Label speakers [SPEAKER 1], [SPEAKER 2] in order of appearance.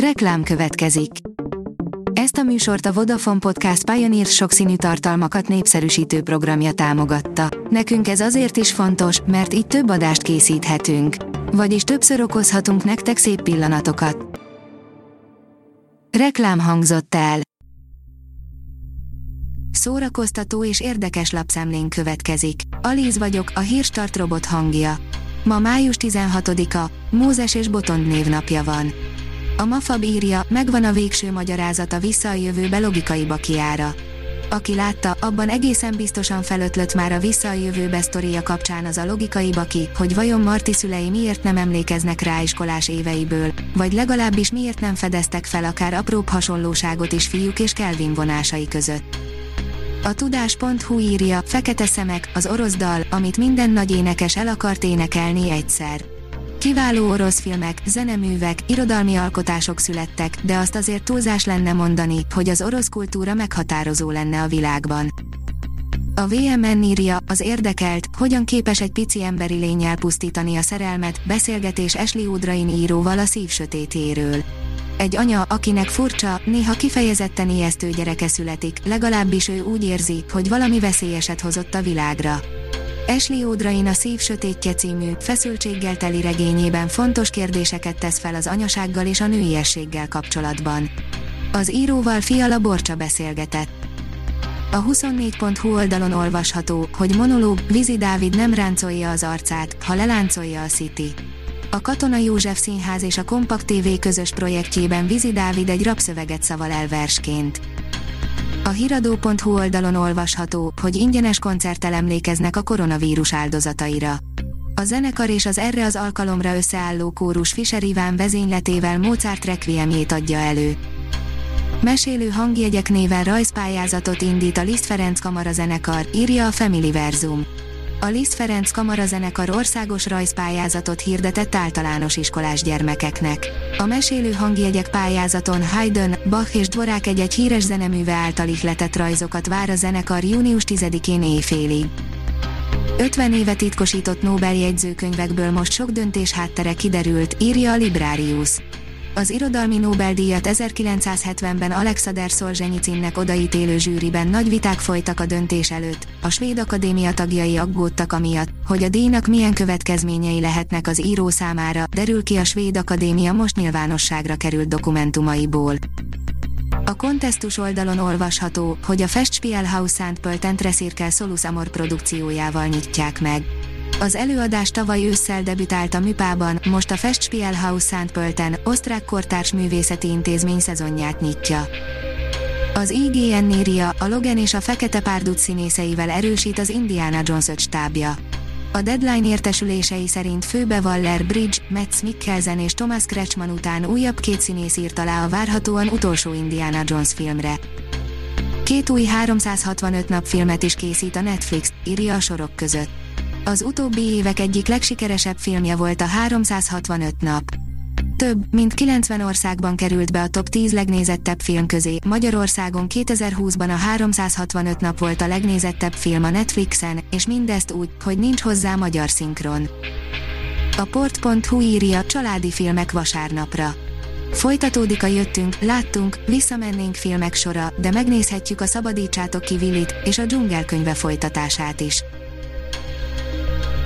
[SPEAKER 1] Reklám következik. Ezt a műsort a Vodafone Podcast Pioneer sokszínű tartalmakat népszerűsítő programja támogatta. Nekünk ez azért is fontos, mert így több adást készíthetünk. Vagyis többször okozhatunk nektek szép pillanatokat. Reklám hangzott el. Szórakoztató és érdekes lapszemlén következik. Alíz vagyok, a hírstart robot hangja. Ma május 16-a, Mózes és Botond névnapja van. A Mafab írja, megvan a végső magyarázat a vissza a jövőbe logikai bakiára. Aki látta, abban egészen biztosan felötlött már a vissza a jövőbe sztoria kapcsán az a logikai baki, hogy vajon Marti szülei miért nem emlékeznek rá iskolás éveiből, vagy legalábbis miért nem fedeztek fel akár apróbb hasonlóságot is fiúk és Kelvin vonásai között. A tudás.hu írja, fekete szemek, az orosz dal, amit minden nagy énekes el akart énekelni egyszer. Kiváló orosz filmek, zeneművek, irodalmi alkotások születtek, de azt azért túlzás lenne mondani, hogy az orosz kultúra meghatározó lenne a világban. A VMN írja, az érdekelt, hogyan képes egy pici emberi lény elpusztítani a szerelmet, beszélgetés Esli Udrain íróval a szív. Egy anya, akinek furcsa, néha kifejezetten ijesztő gyereke születik, legalábbis ő úgy érzi, hogy valami veszélyeset hozott a világra. Ashley Odrain a Szív sötétje című, feszültséggel teli regényében fontos kérdéseket tesz fel az anyasággal és a nőiességgel kapcsolatban. Az íróval Fiala Borcsa beszélgetett. A 24.hu oldalon olvasható, hogy monológ, Vizi Dávid nem ráncolja az arcát, ha leláncolja a City. A Katona József Színház és a Kompakt TV közös projektjében Vizi Dávid egy rapszöveget szaval el versként. A hiradó.hu oldalon olvasható, hogy ingyenes koncerttel emlékeznek a koronavírus áldozataira. A zenekar és az erre az alkalomra összeálló kórus Fischer Iván vezényletével Mozart Requiemjét adja elő. Mesélő hangjegyek néven rajzpályázatot indít a Liszt Ferenc Kamara zenekar, írja a Family Verzum. A Liszt Ferenc Kamarazenekar országos rajzpályázatot hirdetett általános iskolás gyermekeknek. A mesélő hangjegyek pályázaton Haydn, Bach és Dvorák egy-egy híres zeneműve által ihletett rajzokat vár a zenekar június 10-én éjfélig. 50 éve titkosított Nobel jegyzőkönyvekből most sok döntés háttere kiderült, írja a Librarius. Az irodalmi Nobel-díjat 1970-ben Alexander Szolzsenyicinnek odaítélő zsűriben nagy viták folytak a döntés előtt. A Svéd Akadémia tagjai aggódtak amiatt, hogy a díjnak milyen következményei lehetnek az író számára, derül ki a Svéd Akadémia most nyilvánosságra került dokumentumaiból. A kontesztus oldalon olvasható, hogy a Festspielhaus Szent Pöltent Reszirkel Solus Amor produkciójával nyitják meg. Az előadás tavaly ősszel debütált a Műpában, most a Festspielhaus Pölten, osztrák kortárs művészeti intézmény szezonját nyitja. Az IGN írja, a Logan és a Fekete Párdut színészeivel erősít az Indiana Jones 5 stábja. A Deadline értesülései szerint főbe Waller Bridge, Matt Mikkelsen és Thomas Kretschmann után újabb két színész írt alá a várhatóan utolsó Indiana Jones filmre. Két új 365 nap filmet is készít a Netflix, írja a sorok között. Az utóbbi évek egyik legsikeresebb filmje volt a 365 nap. Több, mint 90 országban került be a top 10 legnézettebb film közé, Magyarországon 2020-ban a 365 nap volt a legnézettebb film a Netflixen, és mindezt úgy, hogy nincs hozzá magyar szinkron. A port.hu írja családi filmek vasárnapra. Folytatódik a jöttünk, láttunk, visszamennénk filmek sora, de megnézhetjük a Szabadítsátok ki Willit, és a dzsungelkönyve folytatását is.